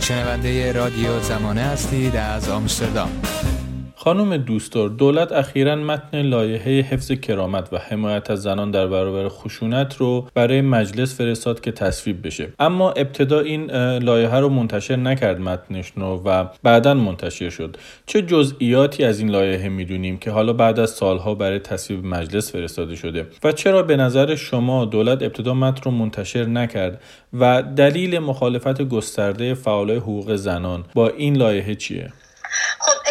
شنونده رادیو زمانه هستید از آمستردام. خانم دوستور دولت اخیرا متن لایحه حفظ کرامت و حمایت از زنان در برابر خشونت رو برای مجلس فرستاد که تصویب بشه. اما ابتدا این لایحه رو منتشر نکرد متنش رو و بعدا منتشر شد. چه جزئیاتی از این لایحه می‌دونیم که حالا بعد از سالها برای تصویب مجلس فرستاده شده؟ و چرا به نظر شما دولت ابتدا متن رو منتشر نکرد؟ و دلیل مخالفت گسترده فعالای حقوق زنان با این لایحه چیه؟ خب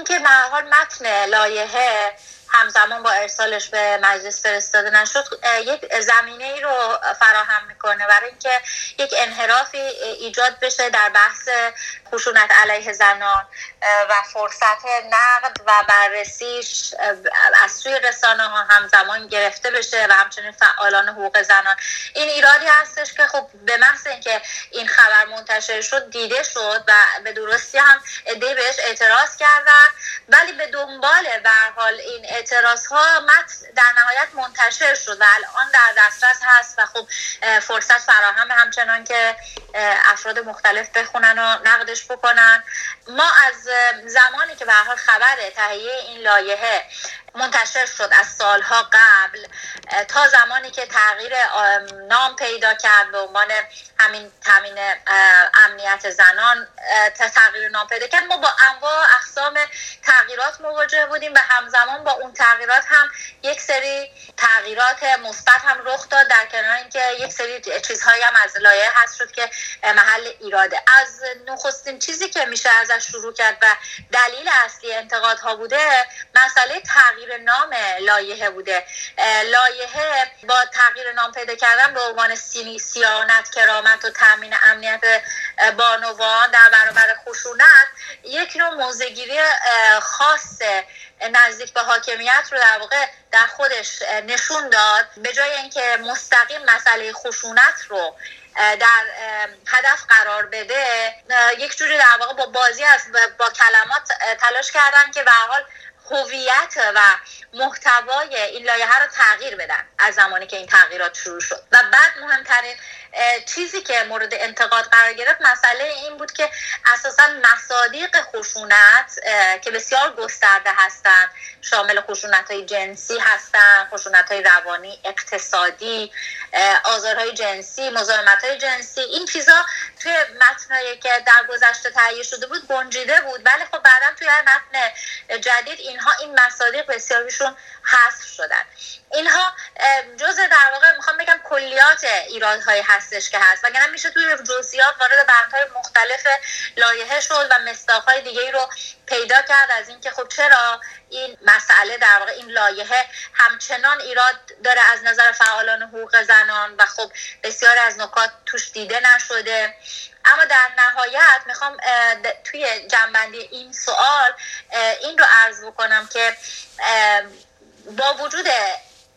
اینکه به حال متن لایحه همزمان با ارسالش به مجلس فرستاده نشد یک زمینه ای رو فراهم می‌کنه برای اینکه یک انحرافی ایجاد بشه در بحث خشونت علیه زنان و فرصت نقد و بررسیش از سوی رسانه ها همزمان گرفته بشه و همچنین فعالان حقوق زنان. این ایرادی هستش که خب به محض اینکه این خبر منتشر شد دیده شد و به درستی هم عده بهش اعتراض کردن ولی به دنبال حال این اعتراض ها در نهایت منتشر شد و الان در دسترس هست و خب فرصت فراهم همچنان که افراد مختلف بخونن و نقدش بکنن. ما از زمانی که به خبر تهیه این لایحه منتشر شد از سالها قبل تا زمانی که تغییر نام پیدا کرد به عنوان همین تامین امنیت زنان تغییر نام پیدا کرد. ما با انواع اقسام تغییرات مواجه بودیم و همزمان با اون تغییرات هم یک سری تغییرات مثبت هم رخ داد در کنار اینکه یک سری چیزهایی هم از لایه هست شد که محل ایراده. از نخستین چیزی که میشه ازش شروع کرد و دلیل اصلی انتقادها بوده مسئله تغییر نام لایحه بوده. لایحه با تغییر نام پیدا کردن به عنوان سیانت کرامت و تامین امنیت بانوان در برابر خشونت یک نوع موزگیری خاص نزدیک به حاکمیت رو در واقع در خودش نشون داد. به جای اینکه مستقیم مسئله خشونت رو در هدف قرار بده یک جوری در واقع با بازی از با کلمات تلاش کردن که به حال هویت و محتوای این لایحه رو تغییر بدن از زمانی که این تغییرات شروع شد. و بعد مهمترین چیزی که مورد انتقاد قرار گرفت مسئله این بود که اساسا مصادیق خشونت که بسیار گسترده هستند. شامل خشونت های جنسی هستند خشونت های روانی اقتصادی آزارهای جنسی مزاحمت های جنسی. این چیزا توی متنایی که در گذشته تهیه شده بود گنجیده بود. ولی خب بعدا توی متن جدید اینها این مصادیق بسیاریشون حذف شدن. اینها جز در واقع می‌خوام بگم کلیات ایرادهایی هستش که هست. وگرنه میشه توی جزئیات وارد بندهای مختلف لایحه شد و مستاقهای دیگه رو پیدا کرد از اینکه خب چرا این مسئله در واقع این لایحه همچنان ایراد داره از نظر فعالان حقوق زنان و خب بسیار از نکات توش دیده نشده. اما در نهایت می‌خوام توی جنبندی این سوال این رو عرض بکنم که با وجود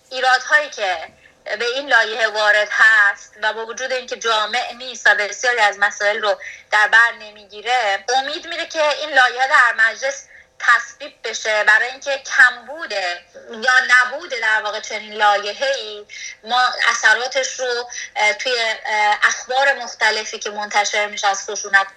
ایرادهایی که به این لایحه وارد هست و با وجود اینکه جامع نیست و بسیاری از مسائل رو در بر نمی‌گیره امید میره که این لایحه در مجلس تصویب بشه. برای اینکه کمبود یا نبود در واقع چنین لایحه ای ما اثراتش رو توی اخبار مختلفی که منتشر میشه از خشونت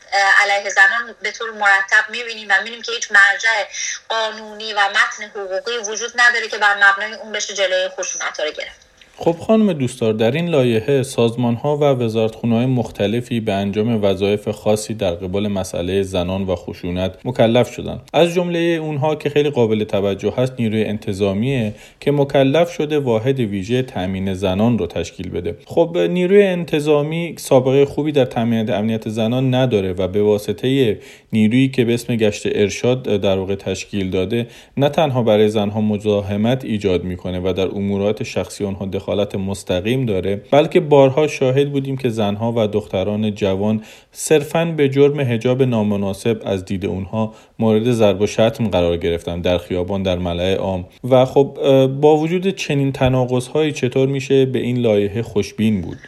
علیه زنان به طور مرتب می‌بینیم و می‌بینیم که هیچ مرجع قانونی و متن حقوقی وجود نداره که بر مبنای اون بشه جلوی خشونت رو گرفت. خب خانم دوستدار در این لایحه سازمان ها و وزارتخونه های مختلفی به انجام وظایف خاصی در قبال مسئله زنان و خشونت مکلف شدند. از جمله اونها که خیلی قابل توجه هست نیروی انتظامیه که مکلف شده واحد ویژه تامین زنان رو تشکیل بده. خب نیروی انتظامی سابقه خوبی در تامین امنیت زنان نداره و به واسطه نیرویی که به اسم گشت ارشاد در واقع تشکیل داده نه تنها برای زنها مزاحمت ایجاد می‌کنه و در امورات شخصی آنها دخالت مستقیم داره بلکه بارها شاهد بودیم که زنها و دختران جوان صرفا به جرم حجاب نامناسب از دید اونها مورد ضرب و شتم قرار گرفتن در خیابان در ملع عام. و خب با وجود چنین تناقض هایی چطور میشه به این لایحه خوشبین بود؟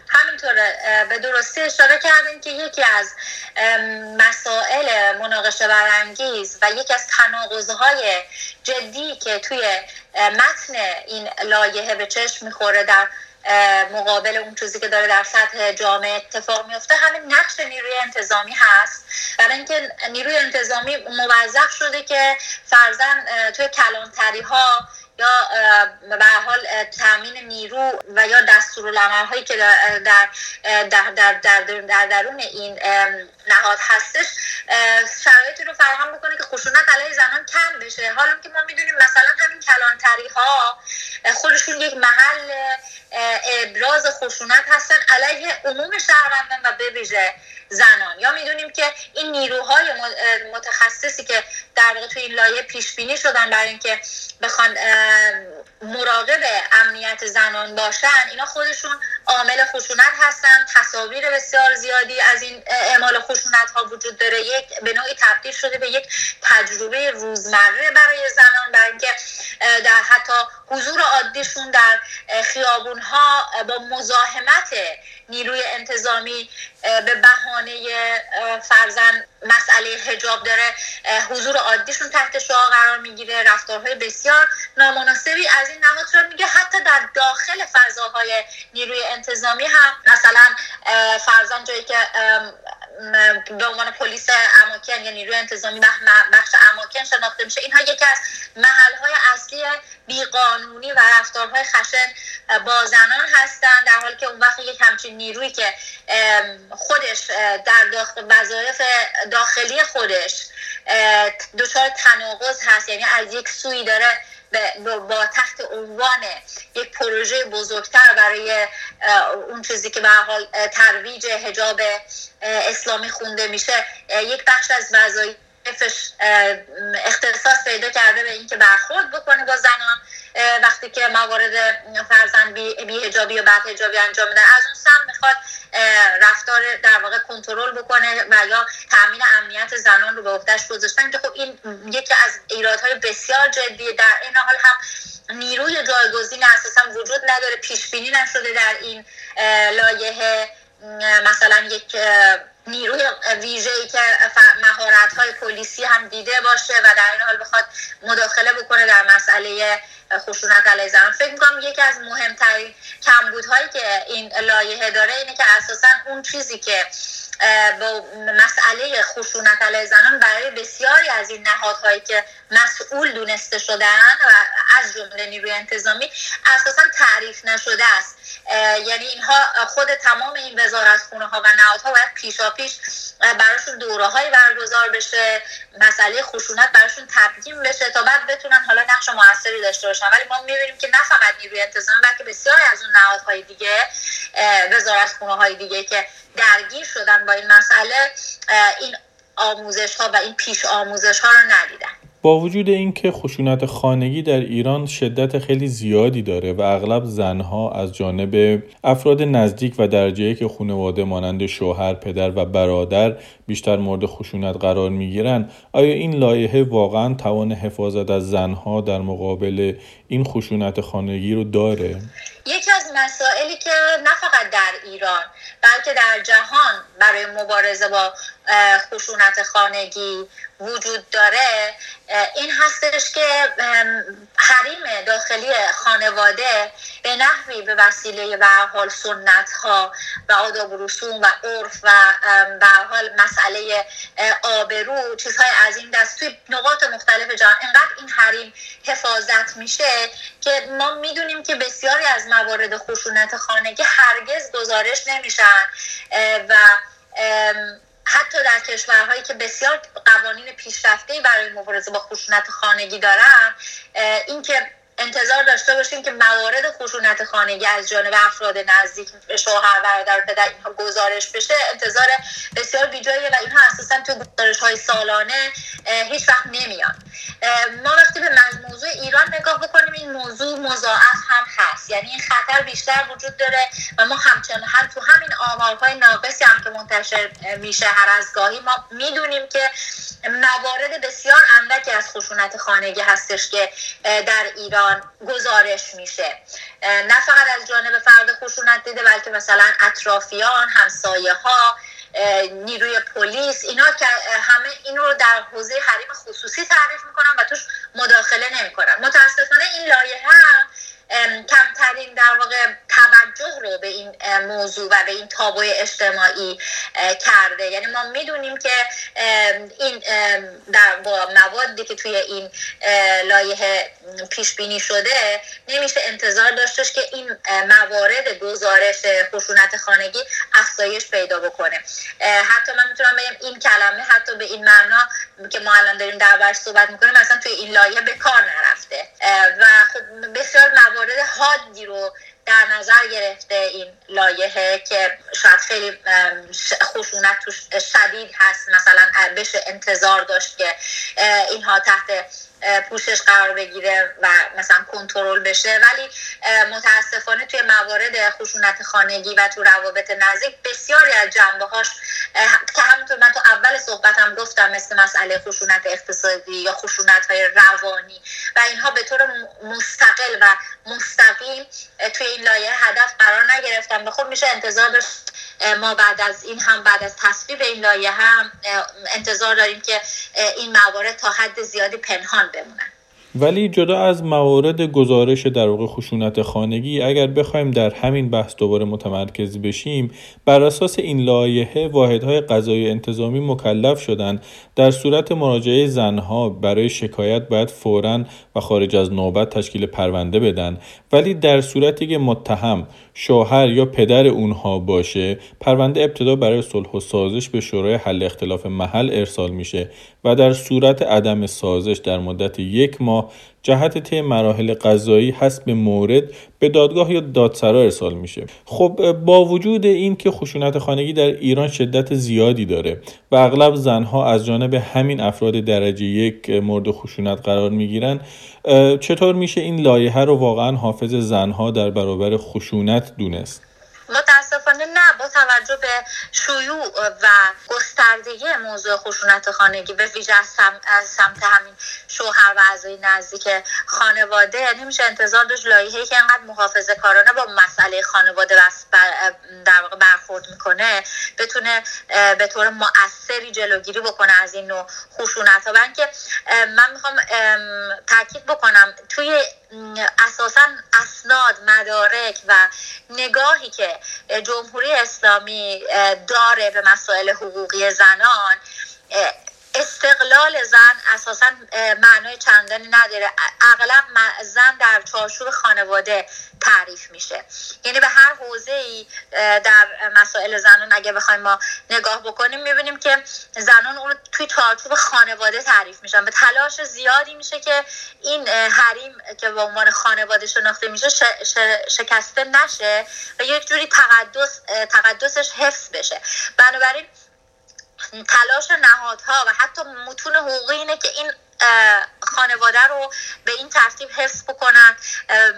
به درستی اشاره کردیم که یکی از مسائل مناقشه برانگیز و یکی از تناقضهای جدی که توی متن این لایحه به چشم می‌خوره در مقابل اون چیزی که داره در سطح جامعه اتفاق میفته همین نقش نیروی انتظامی هست. برای اینکه نیروی انتظامی موظف شده که فرزن توی کلانتری ها یا به حال تامین نیرو و یا هایی که در در در در, در, در درون این نهاد هستش شرایطی رو فراهم بکنه که خشونت علیه زنان کم بشه. حالا که ما می‌دونیم مثلا همین کلانتری ها خودشون یک محل ابراز خشونت هستن علیه عموم شهروندان و به ویژه زنان. یا می‌دونیم که این نیروهای متخصصی که در واقع توی این لایه پیش بینی شدن برای اینکه بخوان مراقب امنیت زنان باشن اینا خودشون عامل خشونت هستن. تصاویر بسیار زیادی از این اعمال خشونت ها وجود داره. یک به نوعی تبدیل شده به یک تجربه روزمره برای زنان برای اینکه در حتی حضور عادیشون در خیابون ها با مزاحمت نیروی انتظامی به بهانه فرزن مسئله هجاب داره. حضور عادیشون تحت شعا قرار می‌گیره. رفتارهای بسیار نامناسبی از این نهاد را میگه. حتی در داخل فضاهای نیروی انتظامی هم مثلا فرزن جایی که به عنوان پلیس اماکن یا نیروی انتظامی بخش اماکن شناخته میشه. اینها یکی از محلهای اصلی بیقانونی و رفتارهای خشن با زنان هستند در حالی که اون وقت یک همچین نیرویی که خودش در داخل وظایف داخلی خودش دچار تناقض هست. یعنی از یک سوی داره با تحت عنوان یک پروژه بزرگتر برای اون چیزی که به حال ترویج حجاب اسلامی خونده میشه یک بخش از وظایفش اختصاص پیدا کرده به اینکه برخورد بکنه با زنان وقتی که موارد فرزن بی هجابی و بعد هجابی انجام میدن از اون سم می‌خواد رفتار در واقع کنترل بکنه و یا تامین امنیت زنان رو به عهدهش گذاشتن که خب این یکی از ایرادهای بسیار جدی در این حال هم نیروی جایگزین اساسا وجود نداره پیش بینی نشده در این لایحه. مثلا یک نیروی ویژه ای که مهارت های پلیسی هم دیده باشه و در این حال بخواد مداخله بکنه در مسئله خشونت علیه زنان فکر می‌کنم یکی از مهمترین کمبودهایی که این لایحه داره اینه که اساسا اون چیزی که با مسئله خشونت علیه زنان برای بسیاری از این نهادهایی که مسئول دونسته شدن و از جمله نیروی انتظامی اساسا تعریف نشده است. یعنی اینها خود تمام این وزارت خونه ها و نهادها باید پیشا پیش براشون دوره های برگزار بشه مسئله خشونت براشون تبیین بشه تا بعد بتونن حالا نقش موثری داشته باشن. ولی ما می‌بینیم که نه فقط نیروی انتظامی بلکه بسیاری از اون نهادهای دیگه وزارت خونه های دیگه که درگیر شدن با این مسئله این آموزش ها و این پیش آموزش ها رو ندیدن با وجود اینکه خشونت خانگی در ایران شدت خیلی زیادی داره و اغلب زنها از جانب افراد نزدیک و درجه که خانواده مانند شوهر، پدر و برادر بیشتر مورد خشونت قرار می‌گیرن آیا این لایحه واقعا توان حفاظت از زنها در مقابل این خشونت خانگی رو داره؟ یکی از مسائلی که نه فقط در ایران بلکه در جهان برای مبارزه با خشونت خانگی وجود داره این هستش که حریم داخلی خانواده به نحوی به وسیله به حال سنت ها و آداب و رسوم و عرف و به حال مسئله آبرو چیزهای از این دست توی نقاط مختلف جهان. اینقدر این حریم حفاظت میشه که ما می‌دونیم که بسیاری از موارد خشونت خانگی هرگز گزارش نمیشن و حتی در کشورهایی که بسیار قوانین پیشرفته برای مبارزه با خشونت خانگی دارن اینکه انتظار داشته باشیم که موارد خشونت خانگی از جانب افراد نزدیک شوهر برادر پدر اینها گزارش بشه انتظار بسیار بیجاییه و اینها اساسا تو گزارش های سالانه هیچ وقت نمیان. ما وقتی به موضوع ایران نگاه بکنیم این موضوع مضاعف هم هست. یعنی این خطر بیشتر وجود داره و ما همچنان هم تو همین آمارهای ناقصی هم که منتشر میشه هر از گاهی ما می‌دونیم که موارد بسیار اندکی از خشونت خانگی هستش که در ایران گزارش میشه. نه فقط از جانب فرد خشونت دیده بلکه مثلا اطرافیان همسایه ها نیروی پلیس اینا که همه این رو در حوزه حریم خصوصی تعریف می‌کنن و توش مداخله نمی‌کنن. متاسفانه این لایحه هم کمترین در واقع توجه رو به این موضوع و به این تابوی اجتماعی کرده. یعنی ما می‌دونیم که این در با موادی که توی این لایه پیش بینی شده نمیشه انتظار داشتش که این موارد گزارش خشونت خانگی افزایش پیدا بکنه. حتی من می‌تونم بگم این کلمه حتی به این معنا که ما الان داریم دربارش صحبت می‌کنیم مثلا توی این لایه به کار نرفته. و خب بسیار موارد حادی رو در نظر گرفته این لایحه که شاید خیلی خشونت توش شدید هست. مثلا بشه انتظار داشت که اینها تحت پوشش قرار بگیره و مثلا کنترل بشه. ولی متاسفانه توی موارد خشونت خانگی و تو روابط نزدیک بسیاری از جنبه هاش که همونطور من تو اول صحبتم گفتم مثل مسئله خشونت اقتصادی یا خشونت های روانی و اینها به طور مستقل و مستقیم توی این لایه هدف قرار نگرفتن. به خود میشه انتظار داشت ما بعد از این هم بعد از تصویب این لایه هم انتظار داریم که این موارد تا حد زیادی پنهان بمونن. ولی جدا از موارد گزارش در واقع خشونت خانگی اگر بخوایم در همین بحث دوباره متمرکز بشیم بر اساس این لایحه واحدهای قضایی انتظامی مکلف شدند. در صورت مراجعه زنها برای شکایت باید فورا و خارج از نوبت تشکیل پرونده بدن. ولی در صورتی که متهم شوهر یا پدر اونها باشه پرونده ابتدا برای صلح و سازش به شورای حل اختلاف محل ارسال میشه و در صورت عدم سازش در مدت یک ماه جهت طی مراحل قضایی حسب مورد به دادگاه یا دادسرا ارسال میشه. خب با وجود این که خشونت خانگی در ایران شدت زیادی داره و اغلب زنها از جانب همین افراد درجه یک مورد خشونت قرار می‌گیرن چطور میشه این لایحه رو واقعا حافظ زنها در برابر خشونت دونست؟ توجه به شیوع و گستردگی موضوع خشونت خانگی به ویژه از سمت همین شوهر و اعضای نزدیک خانواده نمیشه انتظار داشت لایحه‌ای که انقدر محافظه کارانه با مسئله خانواده در واقع برخورد می‌کنه بتونه به طور مؤثری جلوگیری بکنه از این نوع خشونت ها من می‌خوام تاکید بکنم توی اساسا اسناد مدارک و نگاهی که جمهوری اسلامی داره به مسائل حقوقی زنان استقلال زن اساسا معنای چندانی نداره. اغلب زن در چارچوب خانواده تعریف میشه. یعنی به هر حوزه ای در مسائل زنان اگه بخوایم ما نگاه بکنیم می‌بینیم که زنان اون توی چارچوب خانواده تعریف میشن. به تلاش زیادی میشه که این حریم که به عنوان خانواده شناخته میشه شکسته نشه و یک جوری تقدس تقدسش حفظ بشه. بنابراین تلاش نهادها و حتی متون حقوقی اینه که این خانواده رو به این ترتیب حفظ بکنن.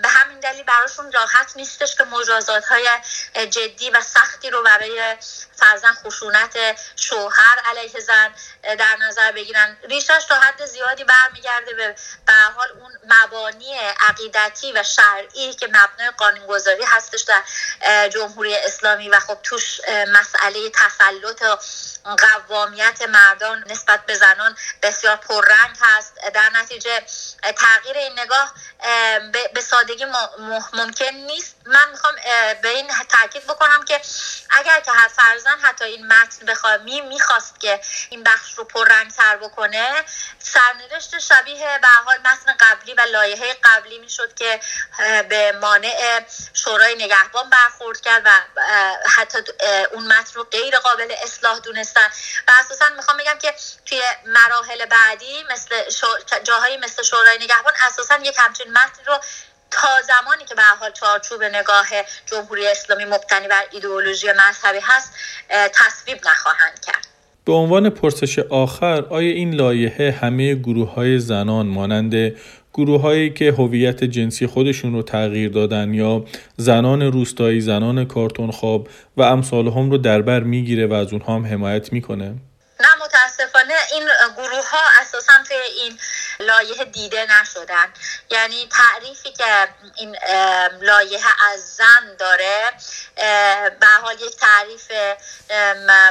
به همین دلیل براشون راحت نیستش که مجازات های جدی و سختی رو برای فرزن خشونت شوهر علیه زن در نظر بگیرن. ریشش تا حد زیادی برمیگرده به به حال اون مبانی عقیدتی و شرعی که مبنای قانونگذاری هستش در جمهوری اسلامی و خب توش مسئله تسلط و قوامیت مردان نسبت به زنان بسیار پررنگ هست. در نتیجه تغییر این نگاه به سادگی ممکن نیست. من می‌خوام به این تاکید بکنم که اگر که هر فرزن حتی این متن بخواد می می‌خواست که این بخش رو پررنگ تر بکنه سرنوشت شبیه به حال متن قبلی و لایحه قبلی می‌شد که به مانع شورای نگهبان برخورد کرد و حتی اون متن رو غیر قابل اصلاح دونستن. و اساسا می‌خوام بگم که توی مراحل بعدی مثل جاهایی مثل شورای نگهبان اساسا یک همچین متن رو تا زمانی که به حال چارچوب نگاه جمهوری اسلامی مبتنی بر ایدئولوژی مذهبی هست تصویب نخواهند کرد. به عنوان پرسش آخر آیا این لایحه همه گروه های زنان مانند گروه هایی که هویت جنسی خودشون رو تغییر دادن یا زنان روستایی زنان کارتون خواب و امثال هم رو در بر می‌گیره و از اونها هم حمایت می‌کنه؟ نه متاسفانه این گروه ها اساسا توی این لایه دیده نشدن. یعنی تعریفی که این لایه از زن داره به حال یک تعریف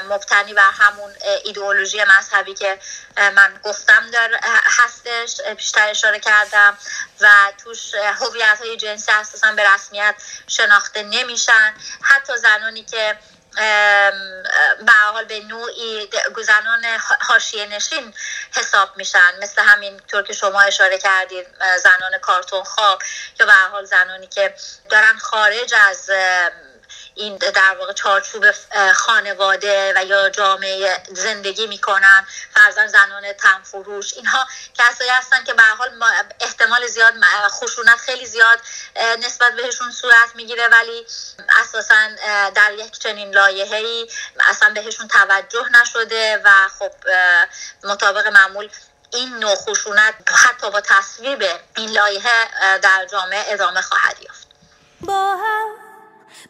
مبتنی بر همون ایدئولوژی مذهبی که من گفتم داره هستش بیشتر اشاره کردم و توش هویت های جنسی اساسا به رسمیت شناخته نمیشن. حتی زنانی که به حال به نوعی زنان حاشیه نشین حساب میشن. مثل همین طور که شما اشاره کردید زنان کارتون خواب یا به حال زنانی که دارن خارج از این در واقع چارچوب خانواده و یا جامعه زندگی می‌کنن فرزن زنان تنفروش اینها کسایی هستن که به حال احتمال زیاد خشونت خیلی زیاد نسبت بهشون صورت می‌گیره ولی اساسا در یک چنین لایحه‌ای اصلا بهشون توجه نشده و خب مطابق معمول این نوع خشونت حتی با تصویب این لایحه در جامعه ادامه خواهد یافت. با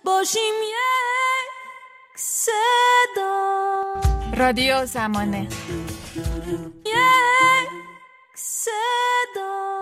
باشیم یک صدا. رادیو زمانه. یک صدا.